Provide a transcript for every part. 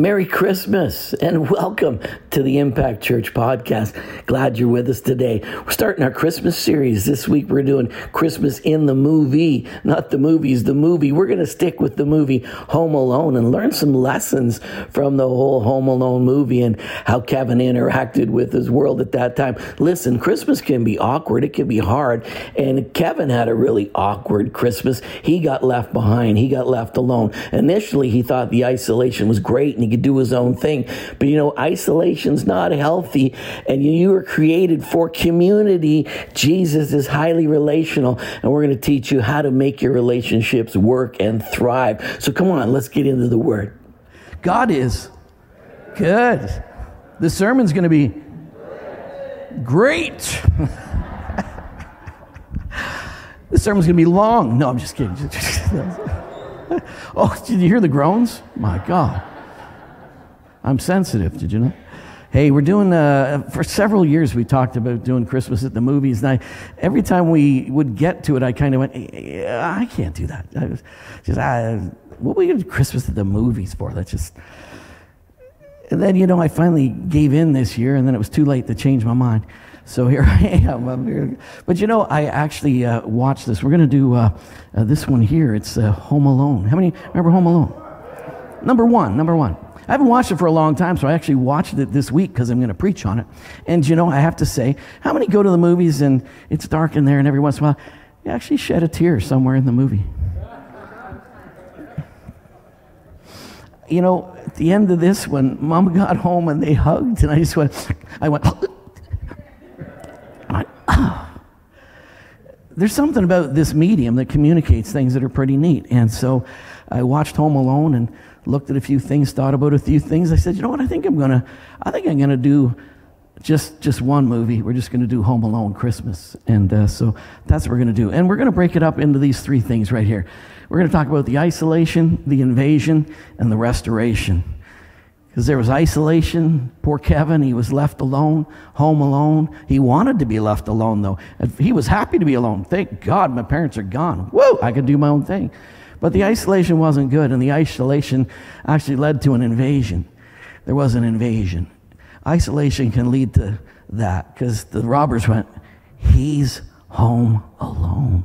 Merry Christmas and welcome to the Impact Church podcast. Glad you're with us today. We're starting our Christmas series. This week we're doing Christmas in the movie, not the movies, the movie. We're going to stick with the movie Home Alone and learn some lessons from the whole Home Alone movie and how Kevin interacted with his world at that time. Listen, Christmas can be awkward, it can be hard, and Kevin had a really awkward Christmas. He got left behind, he got left alone. Initially, he thought the isolation was great and he could do his own thing. But you know, isolation's not healthy, and you were created for community. Jesus is highly relational, and we're going to teach you how to make your relationships work and thrive. So come on, let's get into the word. God is good. The sermon's going to be great. the sermon's going to be long. No, I'm just kidding. oh, did you hear the groans? My God. I'm sensitive, did you know? Hey, we're doing, uh, for several years we talked about doing Christmas at the movies. And I, every time we would get to it, I kind of went, I can't do that. I was just, I, what are we going Christmas at the movies for? That's just. And then, you know, I finally gave in this year, and then it was too late to change my mind. So here I am. Here. But you know, I actually uh, watched this. We're going to do uh, uh, this one here. It's uh, Home Alone. How many remember Home Alone? Number one, number one. I haven't watched it for a long time, so I actually watched it this week because I'm going to preach on it. And you know, I have to say, how many go to the movies and it's dark in there, and every once in a while, you actually shed a tear somewhere in the movie? You know, at the end of this, when mom got home and they hugged, and I just went, I went, There's something about this medium that communicates things that are pretty neat. And so I watched Home Alone and looked at a few things, thought about a few things. I said, you know what? I think I'm gonna, I think I'm gonna do just just one movie. We're just gonna do Home Alone Christmas, and uh, so that's what we're gonna do. And we're gonna break it up into these three things right here. We're gonna talk about the isolation, the invasion, and the restoration. Because there was isolation. Poor Kevin, he was left alone, home alone. He wanted to be left alone, though. He was happy to be alone. Thank God my parents are gone. Whoa, I can do my own thing. But the isolation wasn't good, and the isolation actually led to an invasion. There was an invasion. Isolation can lead to that because the robbers went, He's home alone.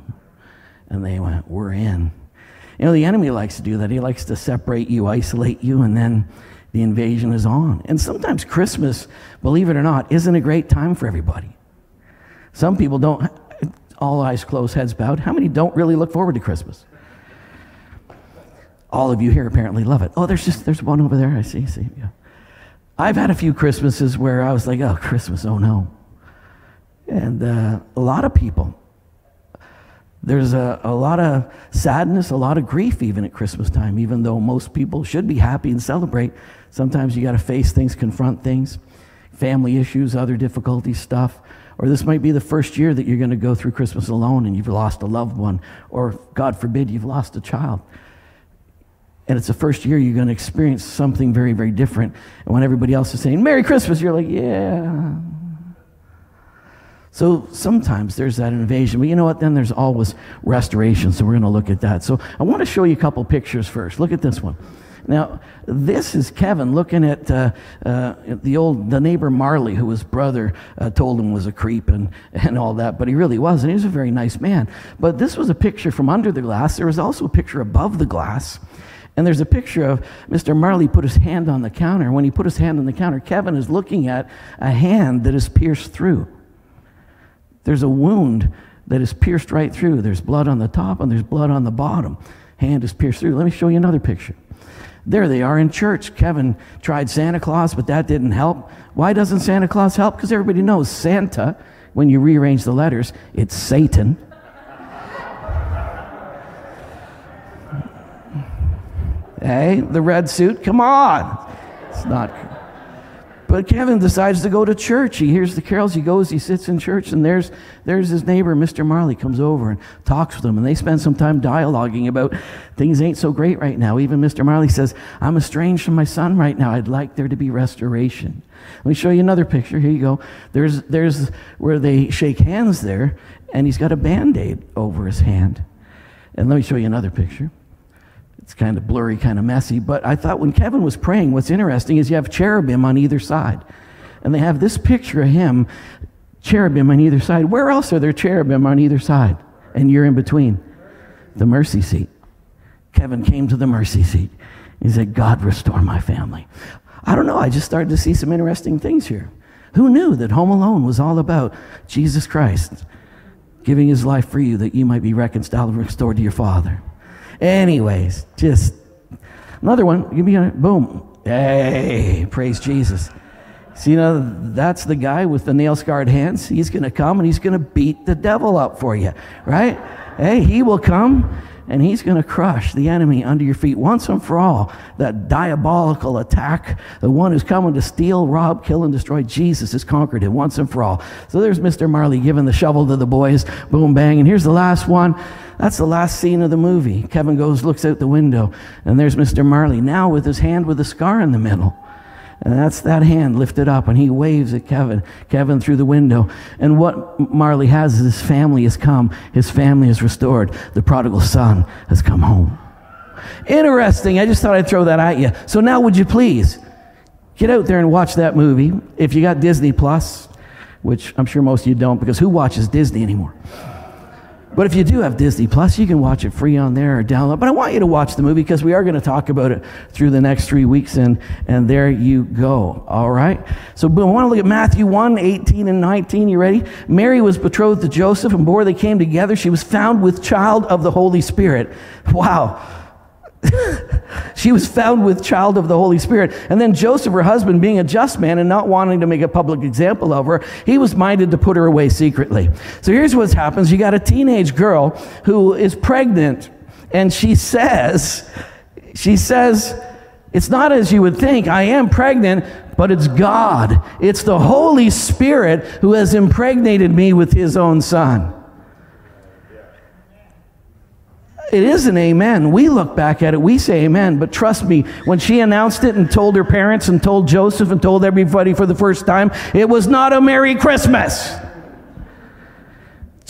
And they went, We're in. You know, the enemy likes to do that. He likes to separate you, isolate you, and then the invasion is on. And sometimes Christmas, believe it or not, isn't a great time for everybody. Some people don't, all eyes closed, heads bowed. How many don't really look forward to Christmas? All of you here apparently love it. Oh, there's just there's one over there. I see. See. Yeah. I've had a few Christmases where I was like, oh, Christmas, oh no. And uh, a lot of people, there's a, a lot of sadness, a lot of grief even at Christmas time, even though most people should be happy and celebrate. Sometimes you got to face things, confront things, family issues, other difficulty stuff. Or this might be the first year that you're going to go through Christmas alone and you've lost a loved one, or God forbid, you've lost a child and it's the first year you're going to experience something very, very different. And when everybody else is saying, Merry Christmas, you're like, yeah. So sometimes there's that invasion, but you know what? Then there's always restoration. So we're going to look at that. So I want to show you a couple pictures first. Look at this one. Now, this is Kevin looking at uh, uh, the old the neighbor Marley, who his brother uh, told him was a creep and, and all that, but he really wasn't. He was a very nice man. But this was a picture from under the glass. There was also a picture above the glass. And there's a picture of Mr. Marley put his hand on the counter. When he put his hand on the counter, Kevin is looking at a hand that is pierced through. There's a wound that is pierced right through. There's blood on the top and there's blood on the bottom. Hand is pierced through. Let me show you another picture. There they are in church. Kevin tried Santa Claus, but that didn't help. Why doesn't Santa Claus help? Because everybody knows Santa, when you rearrange the letters, it's Satan. Hey, the red suit, come on. It's not. But Kevin decides to go to church. He hears the carols, he goes, he sits in church, and there's, there's his neighbor, Mr. Marley, comes over and talks with him, and they spend some time dialoguing about things ain't so great right now. Even Mr. Marley says, I'm estranged from my son right now. I'd like there to be restoration. Let me show you another picture. Here you go. There's, there's where they shake hands there, and he's got a band aid over his hand. And let me show you another picture. It's kind of blurry, kind of messy. But I thought when Kevin was praying, what's interesting is you have cherubim on either side. And they have this picture of him, cherubim on either side. Where else are there cherubim on either side? And you're in between. The mercy seat. Kevin came to the mercy seat. He said, God, restore my family. I don't know. I just started to see some interesting things here. Who knew that Home Alone was all about Jesus Christ giving his life for you that you might be reconciled and restored to your Father? Anyways, just another one. Give me a boom. Hey, praise Jesus. See, you know, that's the guy with the nail scarred hands. He's going to come and he's going to beat the devil up for you, right? Hey, he will come and he's going to crush the enemy under your feet once and for all. That diabolical attack, the one who's coming to steal, rob, kill, and destroy, Jesus has conquered it once and for all. So there's Mr. Marley giving the shovel to the boys, boom, bang. And here's the last one. That's the last scene of the movie. Kevin goes, looks out the window, and there's Mr. Marley now with his hand with a scar in the middle. And that's that hand lifted up, and he waves at Kevin, Kevin through the window. And what Marley has is his family has come, his family is restored. The prodigal son has come home. Interesting. I just thought I'd throw that at you. So now, would you please get out there and watch that movie? If you got Disney Plus, which I'm sure most of you don't, because who watches Disney anymore? But if you do have Disney Plus, you can watch it free on there or download. But I want you to watch the movie because we are going to talk about it through the next three weeks, and, and there you go. All right? So, boom, I want to look at Matthew 1 18 and 19. You ready? Mary was betrothed to Joseph, and before they came together, she was found with child of the Holy Spirit. Wow. she was found with child of the Holy Spirit. And then Joseph, her husband, being a just man and not wanting to make a public example of her, he was minded to put her away secretly. So here's what happens you got a teenage girl who is pregnant, and she says, she says, it's not as you would think, I am pregnant, but it's God. It's the Holy Spirit who has impregnated me with his own son. It is an amen. We look back at it, we say amen. But trust me, when she announced it and told her parents and told Joseph and told everybody for the first time, it was not a Merry Christmas.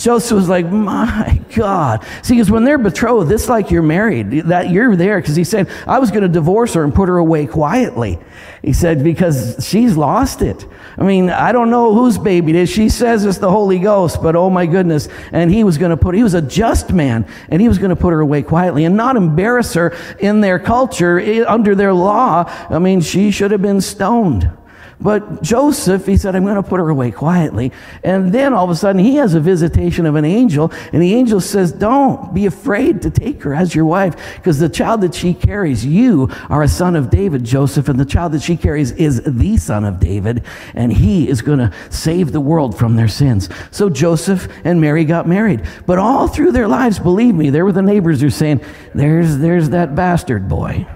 Joseph was like, my God. See, because when they're betrothed, it's like you're married. That you're there because he said, I was going to divorce her and put her away quietly. He said, because she's lost it. I mean, I don't know whose baby it is. She says it's the Holy Ghost, but oh my goodness. And he was going to put, he was a just man, and he was going to put her away quietly and not embarrass her in their culture, eh, under their law. I mean, she should have been stoned. But Joseph, he said, I'm going to put her away quietly. And then all of a sudden, he has a visitation of an angel, and the angel says, Don't be afraid to take her as your wife, because the child that she carries, you are a son of David, Joseph, and the child that she carries is the son of David, and he is going to save the world from their sins. So Joseph and Mary got married. But all through their lives, believe me, there were the neighbors who are saying, There's, there's that bastard boy.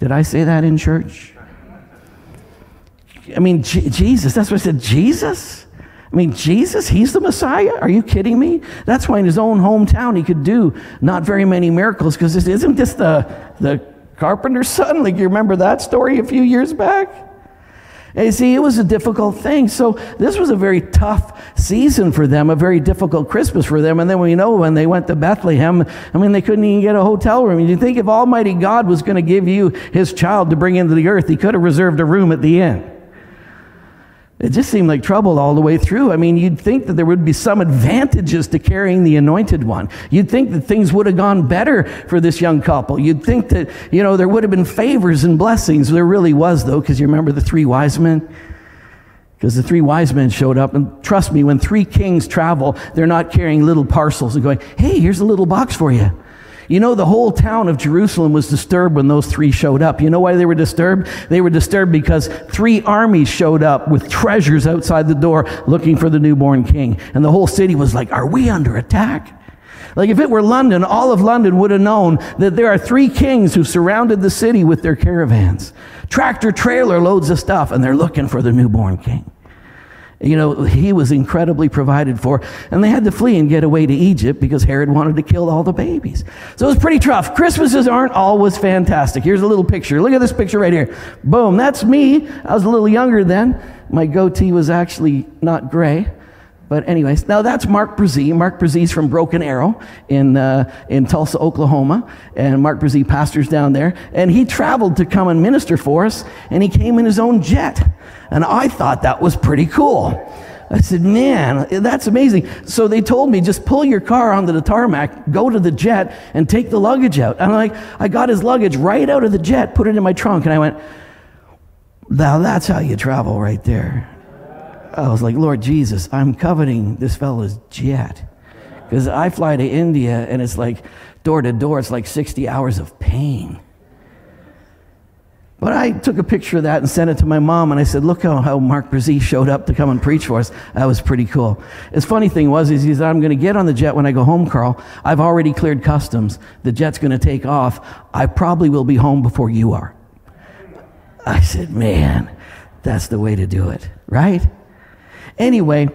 Did I say that in church? I mean, J- Jesus, that's what I said. Jesus? I mean, Jesus, he's the Messiah? Are you kidding me? That's why in his own hometown he could do not very many miracles because isn't this the, the carpenter's son? Like, you remember that story a few years back? And you see, it was a difficult thing. So this was a very tough season for them, a very difficult Christmas for them. And then we know when they went to Bethlehem, I mean, they couldn't even get a hotel room. You think if Almighty God was going to give you his child to bring into the earth, he could have reserved a room at the inn. It just seemed like trouble all the way through. I mean, you'd think that there would be some advantages to carrying the anointed one. You'd think that things would have gone better for this young couple. You'd think that, you know, there would have been favors and blessings. There really was, though, because you remember the three wise men? Because the three wise men showed up. And trust me, when three kings travel, they're not carrying little parcels and going, hey, here's a little box for you. You know, the whole town of Jerusalem was disturbed when those three showed up. You know why they were disturbed? They were disturbed because three armies showed up with treasures outside the door looking for the newborn king. And the whole city was like, Are we under attack? Like if it were London, all of London would have known that there are three kings who surrounded the city with their caravans. Tractor trailer loads of stuff, and they're looking for the newborn king. You know, he was incredibly provided for. And they had to flee and get away to Egypt because Herod wanted to kill all the babies. So it was pretty tough. Christmases aren't always fantastic. Here's a little picture. Look at this picture right here. Boom, that's me. I was a little younger then. My goatee was actually not gray. But anyways, now that's Mark Brazee. Mark Brazee's from Broken Arrow in, uh, in Tulsa, Oklahoma. And Mark Brazee pastors down there. And he traveled to come and minister for us. And he came in his own jet. And I thought that was pretty cool. I said, man, that's amazing. So they told me, just pull your car onto the tarmac, go to the jet, and take the luggage out. And I'm like, I got his luggage right out of the jet, put it in my trunk, and I went, now that's how you travel right there. I was like, Lord Jesus, I'm coveting this fellow's jet. Because I fly to India and it's like door to door, it's like 60 hours of pain. But I took a picture of that and sent it to my mom, and I said, "Look how, how Mark Brazee showed up to come and preach for us. That was pretty cool." His funny thing was, is he said, "I'm going to get on the jet when I go home, Carl. I've already cleared customs. The jet's going to take off. I probably will be home before you are." I said, "Man, that's the way to do it, right?" Anyway,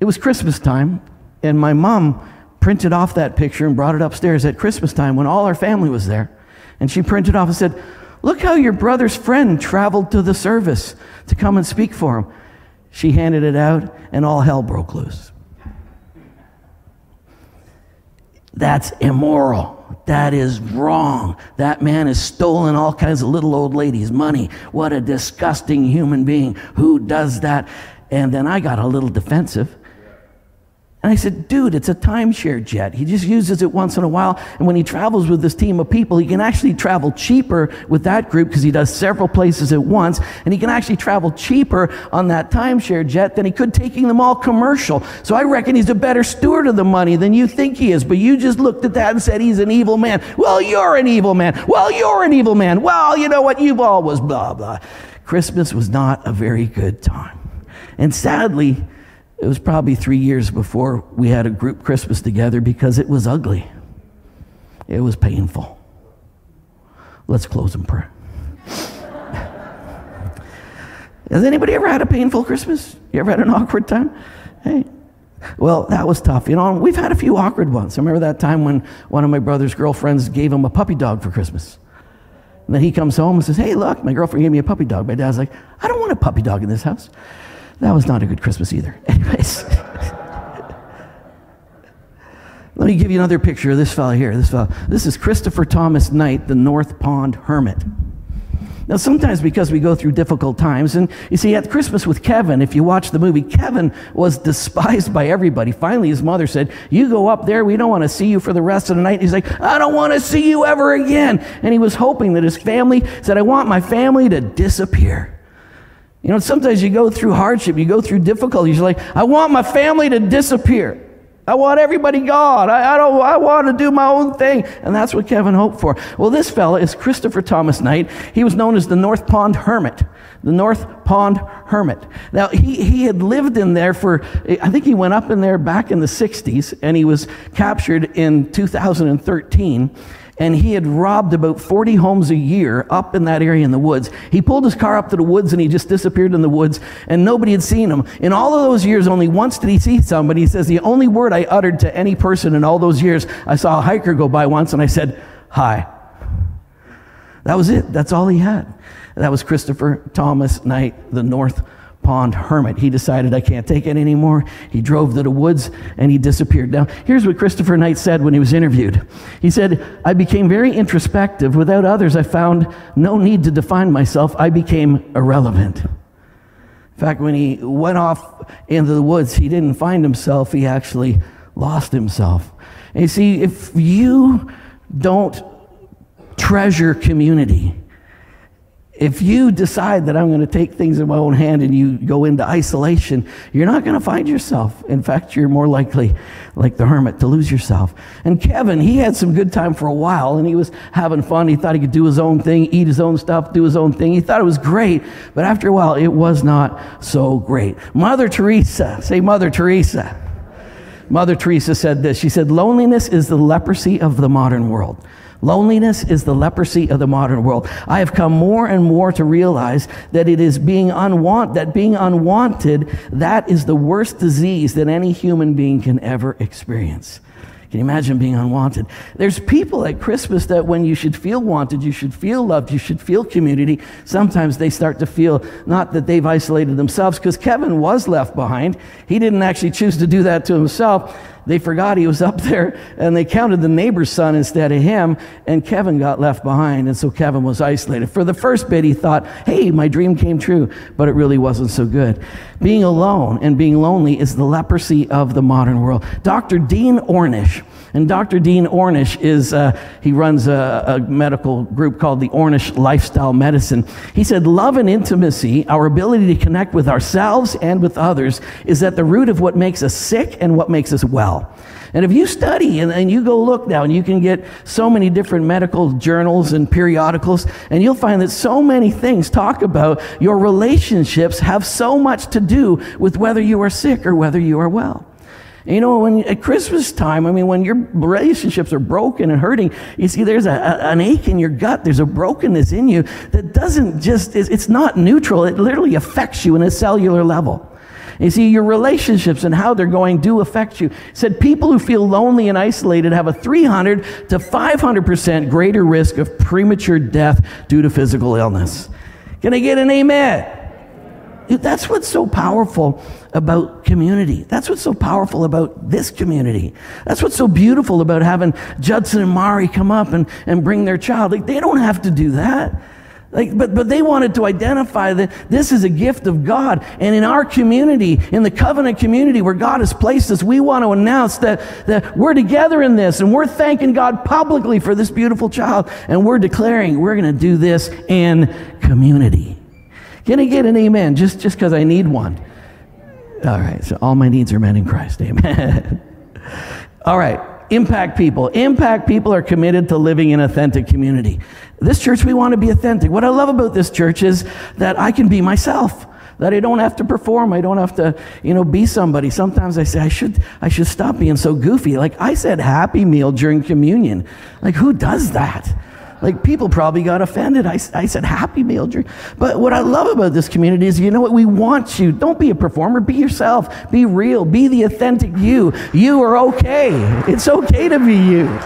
it was Christmas time, and my mom printed off that picture and brought it upstairs at Christmas time when all our family was there. And she printed off and said, Look how your brother's friend traveled to the service to come and speak for him. She handed it out, and all hell broke loose. That's immoral. That is wrong. That man has stolen all kinds of little old ladies' money. What a disgusting human being. Who does that? And then I got a little defensive. And I said, dude, it's a timeshare jet. He just uses it once in a while. And when he travels with this team of people, he can actually travel cheaper with that group because he does several places at once. And he can actually travel cheaper on that timeshare jet than he could taking them all commercial. So I reckon he's a better steward of the money than you think he is. But you just looked at that and said he's an evil man. Well, you're an evil man. Well, you're an evil man. Well, you know what? You've always blah, blah. Christmas was not a very good time. And sadly, it was probably three years before we had a group Christmas together because it was ugly. It was painful. Let's close in prayer. Has anybody ever had a painful Christmas? You ever had an awkward time? Hey, well, that was tough. You know, we've had a few awkward ones. I remember that time when one of my brother's girlfriends gave him a puppy dog for Christmas. And then he comes home and says, Hey, look, my girlfriend gave me a puppy dog. My dad's like, I don't want a puppy dog in this house. That was not a good Christmas either. Anyways. Let me give you another picture of this fellow here. This fellow. This is Christopher Thomas Knight, the North Pond Hermit. Now, sometimes because we go through difficult times, and you see, at Christmas with Kevin, if you watch the movie, Kevin was despised by everybody. Finally, his mother said, You go up there, we don't want to see you for the rest of the night. he's like, I don't want to see you ever again. And he was hoping that his family said, I want my family to disappear. You know, sometimes you go through hardship, you go through difficulties. You're like, I want my family to disappear. I want everybody gone. I, I, don't. I want to do my own thing, and that's what Kevin hoped for. Well, this fella is Christopher Thomas Knight. He was known as the North Pond Hermit. The North Pond Hermit. Now he he had lived in there for. I think he went up in there back in the '60s, and he was captured in 2013 and he had robbed about 40 homes a year up in that area in the woods. He pulled his car up to the woods and he just disappeared in the woods, and nobody had seen him. In all of those years, only once did he see somebody. He says, The only word I uttered to any person in all those years, I saw a hiker go by once and I said, Hi. That was it. That's all he had. That was Christopher Thomas Knight, the North pond hermit. He decided, I can't take it anymore. He drove to the woods and he disappeared. Now, here's what Christopher Knight said when he was interviewed. He said, I became very introspective. Without others, I found no need to define myself. I became irrelevant. In fact, when he went off into the woods, he didn't find himself, he actually lost himself. And you see, if you don't treasure community, if you decide that I'm going to take things in my own hand and you go into isolation, you're not going to find yourself. In fact, you're more likely, like the hermit, to lose yourself. And Kevin, he had some good time for a while and he was having fun. He thought he could do his own thing, eat his own stuff, do his own thing. He thought it was great, but after a while, it was not so great. Mother Teresa, say Mother Teresa. Mother Teresa said this. She said, Loneliness is the leprosy of the modern world. Loneliness is the leprosy of the modern world. I have come more and more to realize that it is being unwanted, that being unwanted, that is the worst disease that any human being can ever experience. Can you imagine being unwanted? There's people at Christmas that when you should feel wanted, you should feel loved, you should feel community, sometimes they start to feel not that they've isolated themselves, because Kevin was left behind. He didn't actually choose to do that to himself. They forgot he was up there and they counted the neighbor's son instead of him, and Kevin got left behind, and so Kevin was isolated. For the first bit, he thought, hey, my dream came true, but it really wasn't so good. Being alone and being lonely is the leprosy of the modern world. Dr. Dean Ornish, and Dr. Dean Ornish is, uh, he runs a, a, medical group called the Ornish Lifestyle Medicine. He said, Love and intimacy, our ability to connect with ourselves and with others, is at the root of what makes us sick and what makes us well. And if you study and, and you go look now, and you can get so many different medical journals and periodicals, and you'll find that so many things talk about your relationships have so much to do with whether you are sick or whether you are well. You know, when at Christmas time, I mean, when your relationships are broken and hurting, you see, there's a, a, an ache in your gut. There's a brokenness in you that doesn't just, it's not neutral. It literally affects you in a cellular level. You see, your relationships and how they're going do affect you. It said people who feel lonely and isolated have a 300 to 500% greater risk of premature death due to physical illness. Can I get an amen? That's what's so powerful about community. That's what's so powerful about this community. That's what's so beautiful about having Judson and Mari come up and, and bring their child. Like, they don't have to do that. Like, but, but they wanted to identify that this is a gift of God. And in our community, in the covenant community where God has placed us, we want to announce that, that we're together in this and we're thanking God publicly for this beautiful child. And we're declaring we're going to do this in community. Can I get an amen? Just just because I need one. All right, so all my needs are met in Christ. Amen. all right, impact people. Impact people are committed to living in authentic community. This church, we want to be authentic. What I love about this church is that I can be myself that I don't have to perform. I don't have to, you know, be somebody. Sometimes I say I should I should stop being so goofy. Like I said happy meal during communion. Like who does that? Like people probably got offended. I, I said happy meal drink. But what I love about this community is you know what? We want you. Don't be a performer. Be yourself. Be real. Be the authentic you. You are okay. It's okay to be you.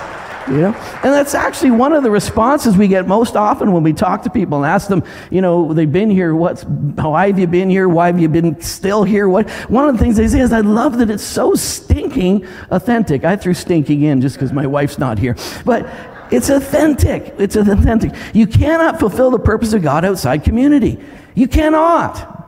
You know? And that's actually one of the responses we get most often when we talk to people and ask them, you know, they've been here, what's, why have you been here? Why have you been still here? What? One of the things they say is, I love that it's so stinking authentic. I threw stinking in just because my wife's not here. But it's authentic. It's authentic. You cannot fulfill the purpose of God outside community. You cannot.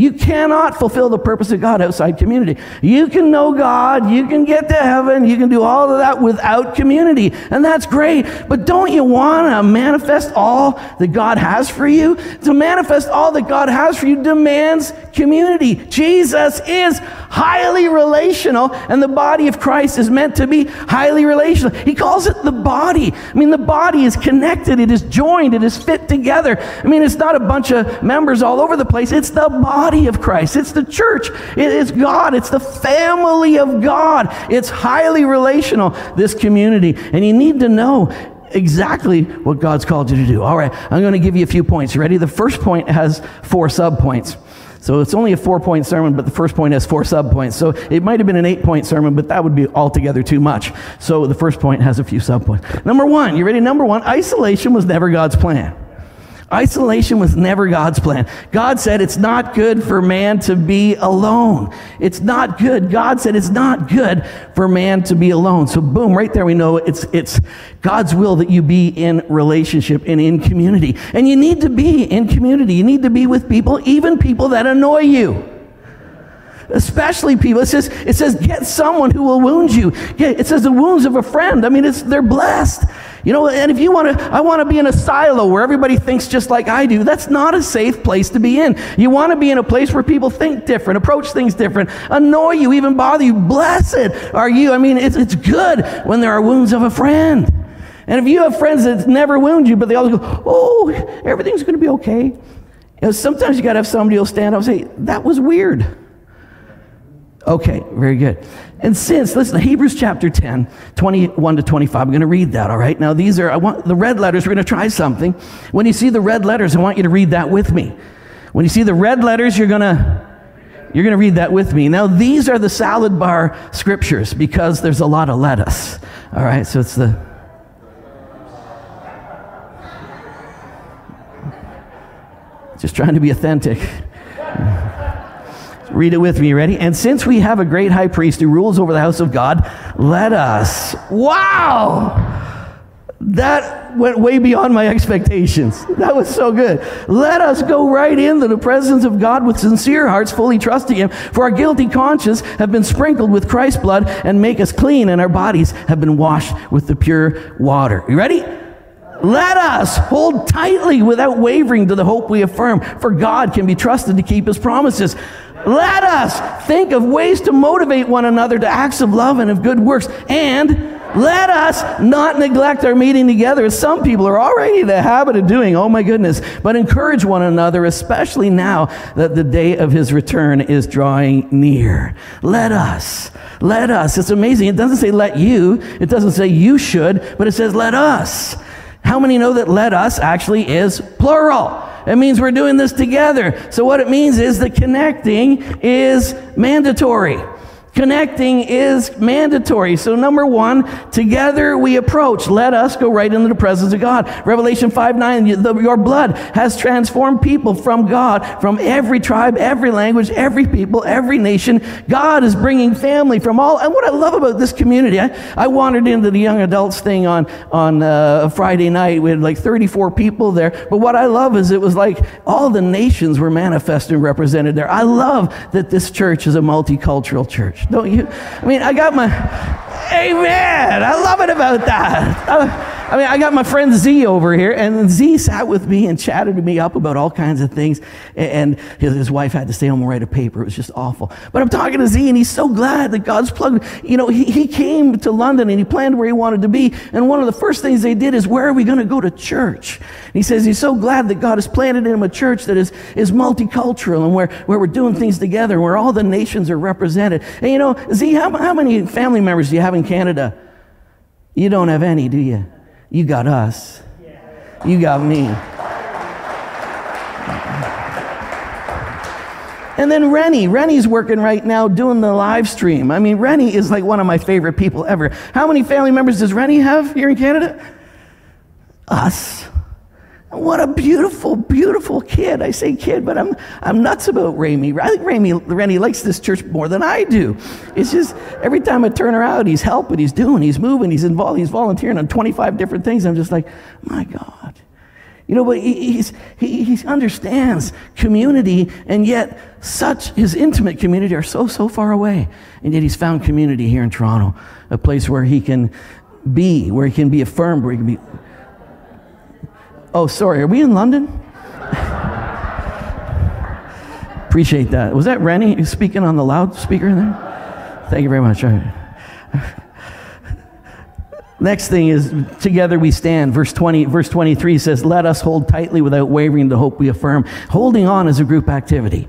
You cannot fulfill the purpose of God outside community. You can know God, you can get to heaven, you can do all of that without community, and that's great. But don't you want to manifest all that God has for you? To manifest all that God has for you demands community. Jesus is highly relational, and the body of Christ is meant to be highly relational. He calls it the body. I mean, the body is connected, it is joined, it is fit together. I mean, it's not a bunch of members all over the place, it's the body body of Christ. It's the church. It is God. It's the family of God. It's highly relational, this community. And you need to know exactly what God's called you to do. All right, I'm going to give you a few points. You ready? The first point has four subpoints. So it's only a four point sermon, but the first point has four subpoints. So it might have been an eight point sermon, but that would be altogether too much. So the first point has a few subpoints. Number one, you ready? Number one, isolation was never God's plan. Isolation was never God's plan. God said it's not good for man to be alone. It's not good. God said it's not good for man to be alone. So boom, right there we know it's it's God's will that you be in relationship and in community. And you need to be in community. You need to be with people, even people that annoy you especially people. It says, it says, get someone who will wound you. It says the wounds of a friend. I mean, it's, they're blessed. You know, and if you want to, I want to be in a silo where everybody thinks just like I do. That's not a safe place to be in. You want to be in a place where people think different, approach things different, annoy you, even bother you. Blessed are you. I mean, it's, it's good when there are wounds of a friend. And if you have friends that never wound you, but they always go, oh, everything's going to be okay. You know, sometimes you got to have somebody who'll stand up and say, that was weird. Okay, very good. And since, listen, Hebrews chapter 10, 21 to 25, I'm going to read that, all right? Now, these are, I want the red letters, we're going to try something. When you see the red letters, I want you to read that with me. When you see the red letters, you're going to You're going to read that with me. Now, these are the salad bar scriptures because there's a lot of lettuce. All right, so it's the. Just trying to be authentic. Read it with me. Ready? And since we have a great high priest who rules over the house of God, let us. Wow! That went way beyond my expectations. That was so good. Let us go right into the presence of God with sincere hearts, fully trusting Him. For our guilty conscience have been sprinkled with Christ's blood and make us clean, and our bodies have been washed with the pure water. You ready? Let us hold tightly without wavering to the hope we affirm, for God can be trusted to keep His promises. Let us think of ways to motivate one another to acts of love and of good works. And let us not neglect our meeting together, as some people are already in the habit of doing. Oh my goodness. But encourage one another, especially now that the day of his return is drawing near. Let us. Let us. It's amazing. It doesn't say let you, it doesn't say you should, but it says let us. How many know that let us actually is plural? It means we're doing this together. So, what it means is the connecting is mandatory. Connecting is mandatory. So, number one, together we approach. Let us go right into the presence of God. Revelation 5 9, your blood has transformed people from God, from every tribe, every language, every people, every nation. God is bringing family from all. And what I love about this community, I, I wandered into the young adults thing on, on uh, Friday night. We had like 34 people there. But what I love is it was like all the nations were manifested and represented there. I love that this church is a multicultural church, don't you? I mean, I got my, amen. I love it about that. I mean, I got my friend Z over here, and Z sat with me and chatted me up about all kinds of things. And his, his wife had to stay home and write a paper. It was just awful. But I'm talking to Z, and he's so glad that God's plugged. You know, he, he came to London and he planned where he wanted to be. And one of the first things they did is, where are we going to go to church? And he says he's so glad that God has planted in him a church that is, is multicultural and where, where we're doing things together, where all the nations are represented. And you know, Z, how, how many family members do you have in Canada? You don't have any, do you? You got us. You got me. And then Rennie. Rennie's working right now doing the live stream. I mean, Rennie is like one of my favorite people ever. How many family members does Rennie have here in Canada? Us. What a beautiful, beautiful kid. I say kid, but I'm, I'm nuts about Ramy. I think Ramy, Rennie likes this church more than I do. It's just every time I turn around, he's helping, he's doing, he's moving, he's involved, he's volunteering on 25 different things. I'm just like, my God. You know, but he, he's, he, he understands community, and yet such, his intimate community are so, so far away. And yet he's found community here in Toronto, a place where he can be, where he can be affirmed, where he can be Oh, sorry. Are we in London? Appreciate that. Was that Rennie speaking on the loudspeaker in there? Thank you very much. Next thing is together we stand. Verse 20, verse 23 says, Let us hold tightly without wavering the hope we affirm. Holding on is a group activity.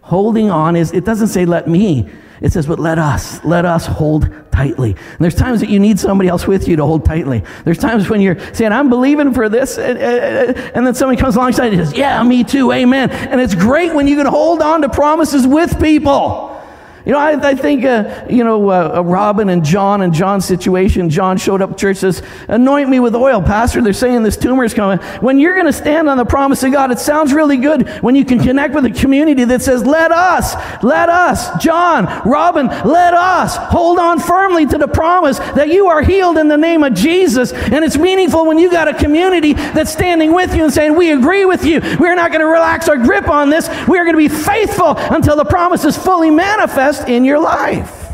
Holding on is, it doesn't say let me. It says, but let us, let us hold tightly. And there's times that you need somebody else with you to hold tightly. There's times when you're saying, I'm believing for this, and, and then somebody comes alongside and says, yeah, me too, amen. And it's great when you can hold on to promises with people. You know, I, I think, uh, you know, uh, uh, Robin and John and John's situation, John showed up church, says, anoint me with oil, Pastor. They're saying this tumor is coming. When you're going to stand on the promise of God, it sounds really good when you can connect with a community that says, let us, let us, John, Robin, let us hold on firmly to the promise that you are healed in the name of Jesus. And it's meaningful when you got a community that's standing with you and saying, we agree with you. We're not going to relax our grip on this. We're going to be faithful until the promise is fully manifest in your life.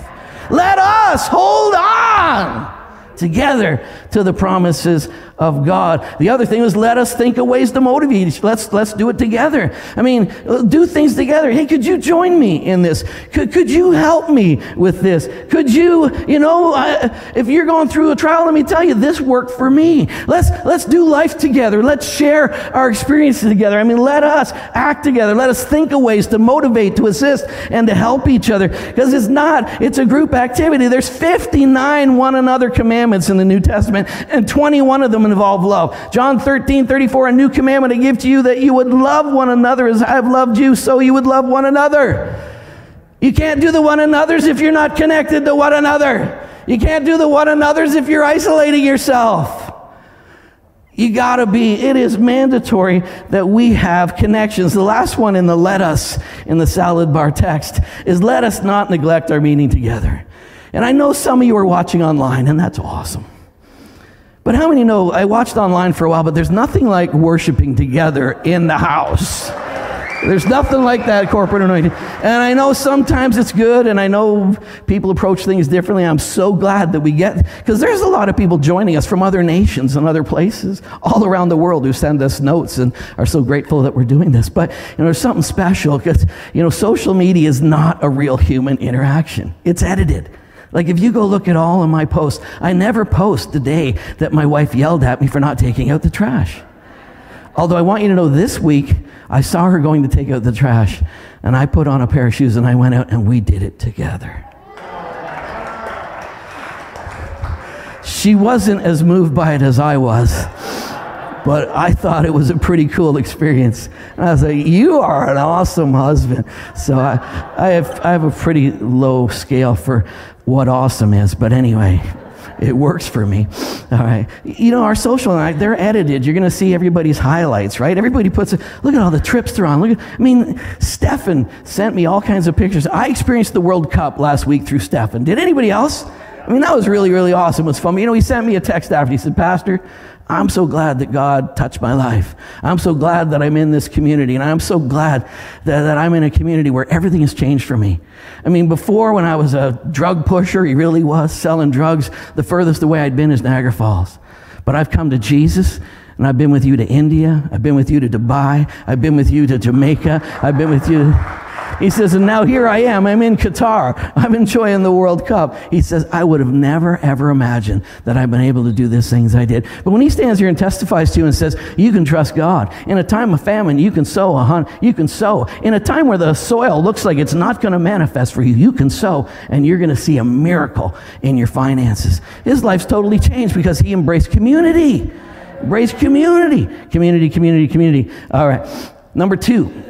Let us hold on together to the promises of God. The other thing is let us think of ways to motivate. Let's, let's do it together. I mean, do things together. Hey, could you join me in this? Could, could you help me with this? Could you, you know, uh, if you're going through a trial, let me tell you, this worked for me. Let's, let's do life together. Let's share our experiences together. I mean, let us act together. Let us think of ways to motivate, to assist, and to help each other. Because it's not, it's a group activity. There's 59 one another commandments in the New Testament, and 21 of them involve love. John 13, 34, a new commandment I give to you that you would love one another as I have loved you, so you would love one another. You can't do the one another's if you're not connected to one another. You can't do the one another's if you're isolating yourself. You got to be, it is mandatory that we have connections. The last one in the let us in the salad bar text is let us not neglect our meeting together. And I know some of you are watching online, and that's awesome. But how many know I watched online for a while, but there's nothing like worshiping together in the house. There's nothing like that corporate anointing. And I know sometimes it's good, and I know people approach things differently. I'm so glad that we get, because there's a lot of people joining us from other nations and other places all around the world who send us notes and are so grateful that we're doing this. But, you know, there's something special because, you know, social media is not a real human interaction, it's edited. Like if you go look at all of my posts, I never post the day that my wife yelled at me for not taking out the trash. Although I want you to know this week, I saw her going to take out the trash, and I put on a pair of shoes and I went out and we did it together. She wasn't as moved by it as I was, but I thought it was a pretty cool experience. And I was like, You are an awesome husband. So I, I, have, I have a pretty low scale for what awesome is, but anyway it works for me. All right. You know, our social, they're edited. You're going to see everybody's highlights, right? Everybody puts, a, look at all the trips they're on. Look at, I mean, Stefan sent me all kinds of pictures. I experienced the World Cup last week through Stefan. Did anybody else? I mean, that was really, really awesome. It was fun. You know, he sent me a text after. He said, Pastor, I'm so glad that God touched my life. I'm so glad that I'm in this community. And I'm so glad that, that I'm in a community where everything has changed for me. I mean, before when I was a drug pusher, he really was selling drugs, the furthest away I'd been is Niagara Falls. But I've come to Jesus and I've been with you to India. I've been with you to Dubai. I've been with you to Jamaica. I've been with you. He says, and now here I am. I'm in Qatar. I'm enjoying the World Cup. He says, I would have never, ever imagined that I've been able to do these things I did. But when he stands here and testifies to you and says, you can trust God. In a time of famine, you can sow a hunt. You can sow. In a time where the soil looks like it's not going to manifest for you, you can sow and you're going to see a miracle in your finances. His life's totally changed because he embraced community. Embraced community. Community, community, community. All right. Number two,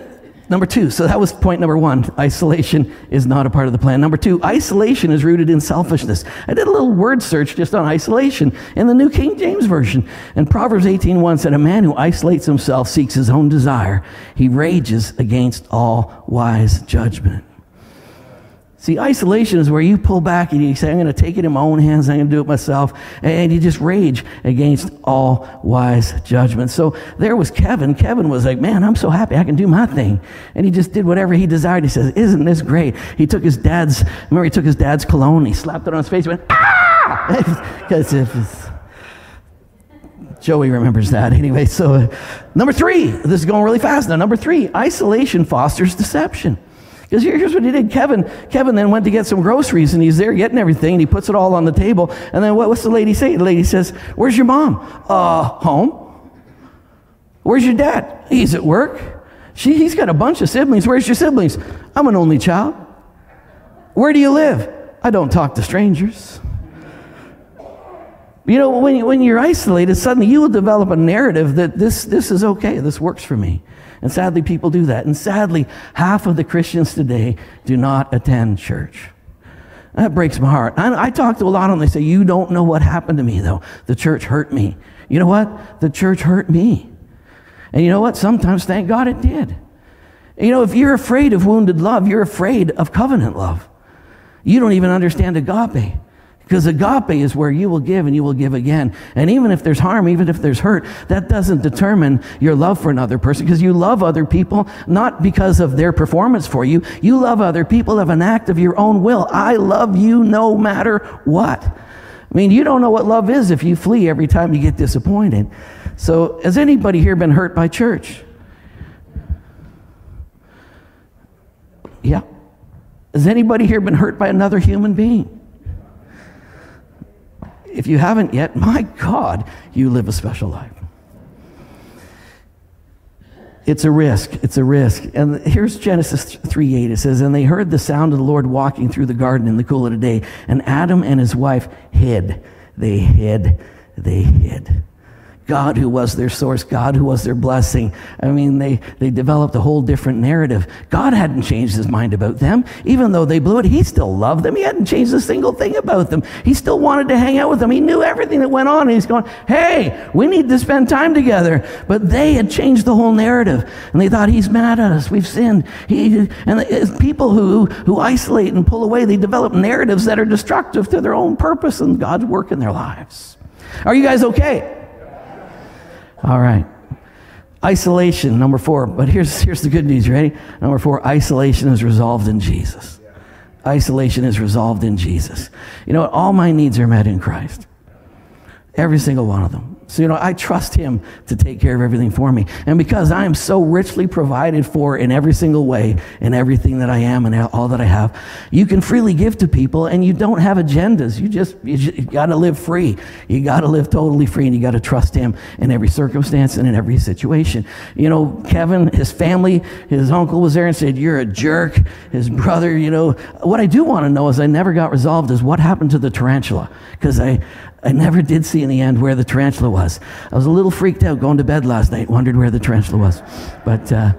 Number two, so that was point number one. Isolation is not a part of the plan. Number two, isolation is rooted in selfishness. I did a little word search just on isolation in the New King James Version. And Proverbs 18.1 said, A man who isolates himself seeks his own desire. He rages against all wise judgment. See, isolation is where you pull back and you say, I'm going to take it in my own hands, I'm going to do it myself. And you just rage against all wise judgment. So there was Kevin. Kevin was like, Man, I'm so happy I can do my thing. And he just did whatever he desired. He says, Isn't this great? He took his dad's, remember, he took his dad's cologne, he slapped it on his face, he went, Ah! Because if Joey remembers that. Anyway, so uh, number three, this is going really fast now. Number three, isolation fosters deception. Because here's what he did. Kevin, Kevin then went to get some groceries and he's there getting everything and he puts it all on the table. And then what, what's the lady say? The lady says, Where's your mom? Uh, home. Where's your dad? He's at work. She, he's got a bunch of siblings. Where's your siblings? I'm an only child. Where do you live? I don't talk to strangers. You know, when, when you're isolated, suddenly you will develop a narrative that this, this is okay, this works for me. And sadly, people do that. And sadly, half of the Christians today do not attend church. That breaks my heart. I, I talk to a lot of them. They say, You don't know what happened to me, though. The church hurt me. You know what? The church hurt me. And you know what? Sometimes, thank God it did. You know, if you're afraid of wounded love, you're afraid of covenant love. You don't even understand agape. Because agape is where you will give and you will give again. And even if there's harm, even if there's hurt, that doesn't determine your love for another person because you love other people not because of their performance for you. You love other people of an act of your own will. I love you no matter what. I mean, you don't know what love is if you flee every time you get disappointed. So, has anybody here been hurt by church? Yeah. Has anybody here been hurt by another human being? If you haven't yet, my God, you live a special life. It's a risk. It's a risk. And here's Genesis 3 8. It says, And they heard the sound of the Lord walking through the garden in the cool of the day. And Adam and his wife hid. They hid. They hid. God who was their source, God who was their blessing. I mean, they, they developed a whole different narrative. God hadn't changed his mind about them. Even though they blew it, he still loved them. He hadn't changed a single thing about them. He still wanted to hang out with them. He knew everything that went on. And he's going, hey, we need to spend time together. But they had changed the whole narrative. And they thought, he's mad at us. We've sinned. He, and people who, who isolate and pull away, they develop narratives that are destructive to their own purpose and God's work in their lives. Are you guys okay? All right. Isolation, number four. But here's, here's the good news. Ready? Number four isolation is resolved in Jesus. Isolation is resolved in Jesus. You know what? All my needs are met in Christ. Every single one of them. So, you know, I trust Him to take care of everything for me. And because I am so richly provided for in every single way, in everything that I am and all that I have, you can freely give to people and you don't have agendas. You just, you, just, you got to live free. You got to live totally free and you got to trust Him in every circumstance and in every situation. You know, Kevin, his family, his uncle was there and said, You're a jerk. His brother, you know. What I do want to know is I never got resolved is what happened to the tarantula. Because I, I never did see in the end where the tarantula was. I was a little freaked out going to bed last night, wondered where the tarantula was. But, uh,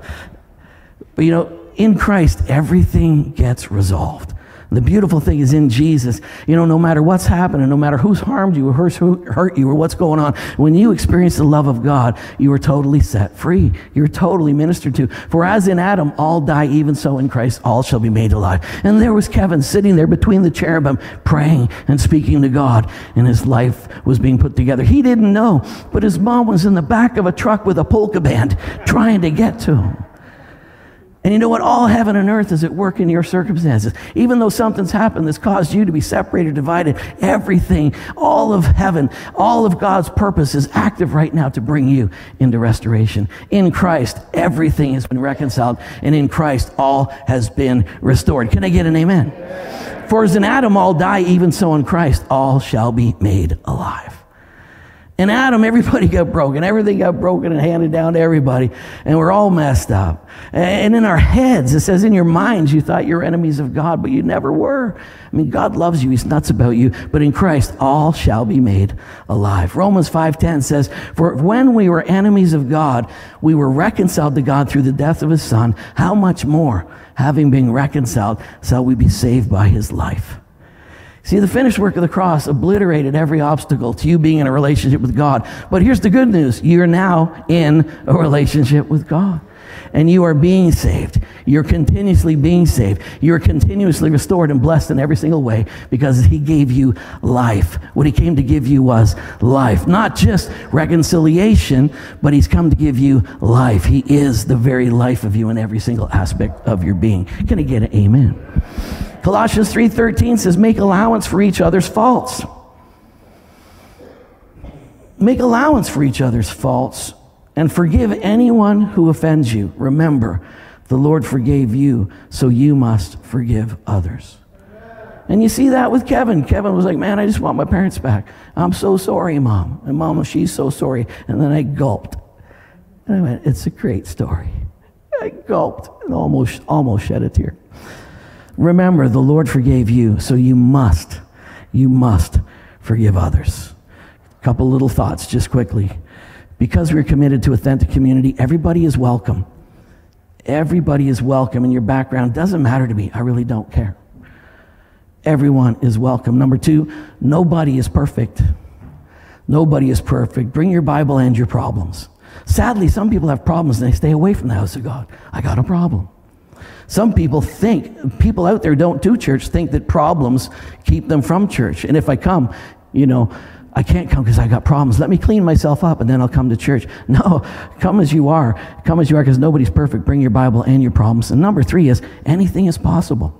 but you know, in Christ, everything gets resolved. The beautiful thing is in Jesus, you know, no matter what's happening, no matter who's harmed you or who's hurt you or what's going on, when you experience the love of God, you are totally set free. You're totally ministered to. For as in Adam all die, even so in Christ all shall be made alive. And there was Kevin sitting there between the cherubim praying and speaking to God, and his life was being put together. He didn't know, but his mom was in the back of a truck with a polka band trying to get to him. And you know what? All heaven and earth is at work in your circumstances. Even though something's happened that's caused you to be separated, divided, everything, all of heaven, all of God's purpose is active right now to bring you into restoration. In Christ, everything has been reconciled, and in Christ, all has been restored. Can I get an amen? For as in Adam all die, even so in Christ all shall be made alive. In Adam, everybody got broken. Everything got broken and handed down to everybody. And we're all messed up. And in our heads, it says in your minds, you thought you're enemies of God, but you never were. I mean, God loves you. He's nuts about you. But in Christ, all shall be made alive. Romans 5.10 says, For when we were enemies of God, we were reconciled to God through the death of his son. How much more, having been reconciled, shall we be saved by his life? See, the finished work of the cross obliterated every obstacle to you being in a relationship with God. But here's the good news you're now in a relationship with God. And you are being saved. You're continuously being saved. You're continuously restored and blessed in every single way because He gave you life. What He came to give you was life. Not just reconciliation, but He's come to give you life. He is the very life of you in every single aspect of your being. Can I get an amen? Colossians 3:13 says make allowance for each other's faults. Make allowance for each other's faults and forgive anyone who offends you. Remember, the Lord forgave you, so you must forgive others. And you see that with Kevin. Kevin was like, Man, I just want my parents back. I'm so sorry, Mom. And Mama, she's so sorry. And then I gulped. And I went, It's a great story. I gulped and almost, almost shed a tear. Remember, the Lord forgave you, so you must, you must forgive others. A couple little thoughts just quickly. Because we're committed to authentic community, everybody is welcome. Everybody is welcome, and your background doesn't matter to me. I really don't care. Everyone is welcome. Number two, nobody is perfect. Nobody is perfect. Bring your Bible and your problems. Sadly, some people have problems and they stay away from the house of God. I got a problem. Some people think, people out there don't do church, think that problems keep them from church. And if I come, you know, I can't come because I got problems. Let me clean myself up and then I'll come to church. No, come as you are. Come as you are because nobody's perfect. Bring your Bible and your problems. And number three is anything is possible.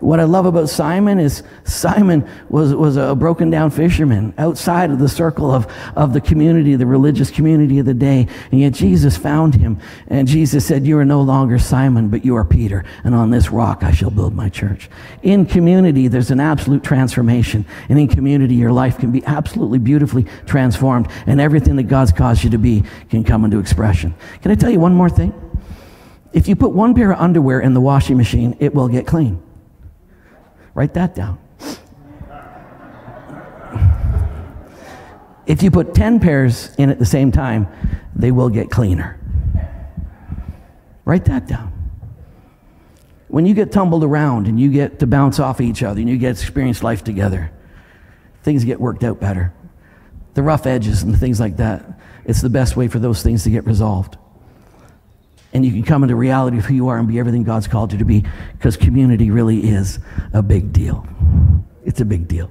What I love about Simon is Simon was, was a broken down fisherman outside of the circle of, of the community, the religious community of the day. And yet Jesus found him. And Jesus said, You are no longer Simon, but you are Peter. And on this rock I shall build my church. In community, there's an absolute transformation. And in community, your life can be absolutely beautifully transformed. And everything that God's caused you to be can come into expression. Can I tell you one more thing? If you put one pair of underwear in the washing machine, it will get clean. Write that down. if you put 10 pairs in at the same time, they will get cleaner. Write that down. When you get tumbled around and you get to bounce off each other and you get to experience life together, things get worked out better. The rough edges and things like that, it's the best way for those things to get resolved. And you can come into reality of who you are and be everything God's called you to be because community really is a big deal. It's a big deal.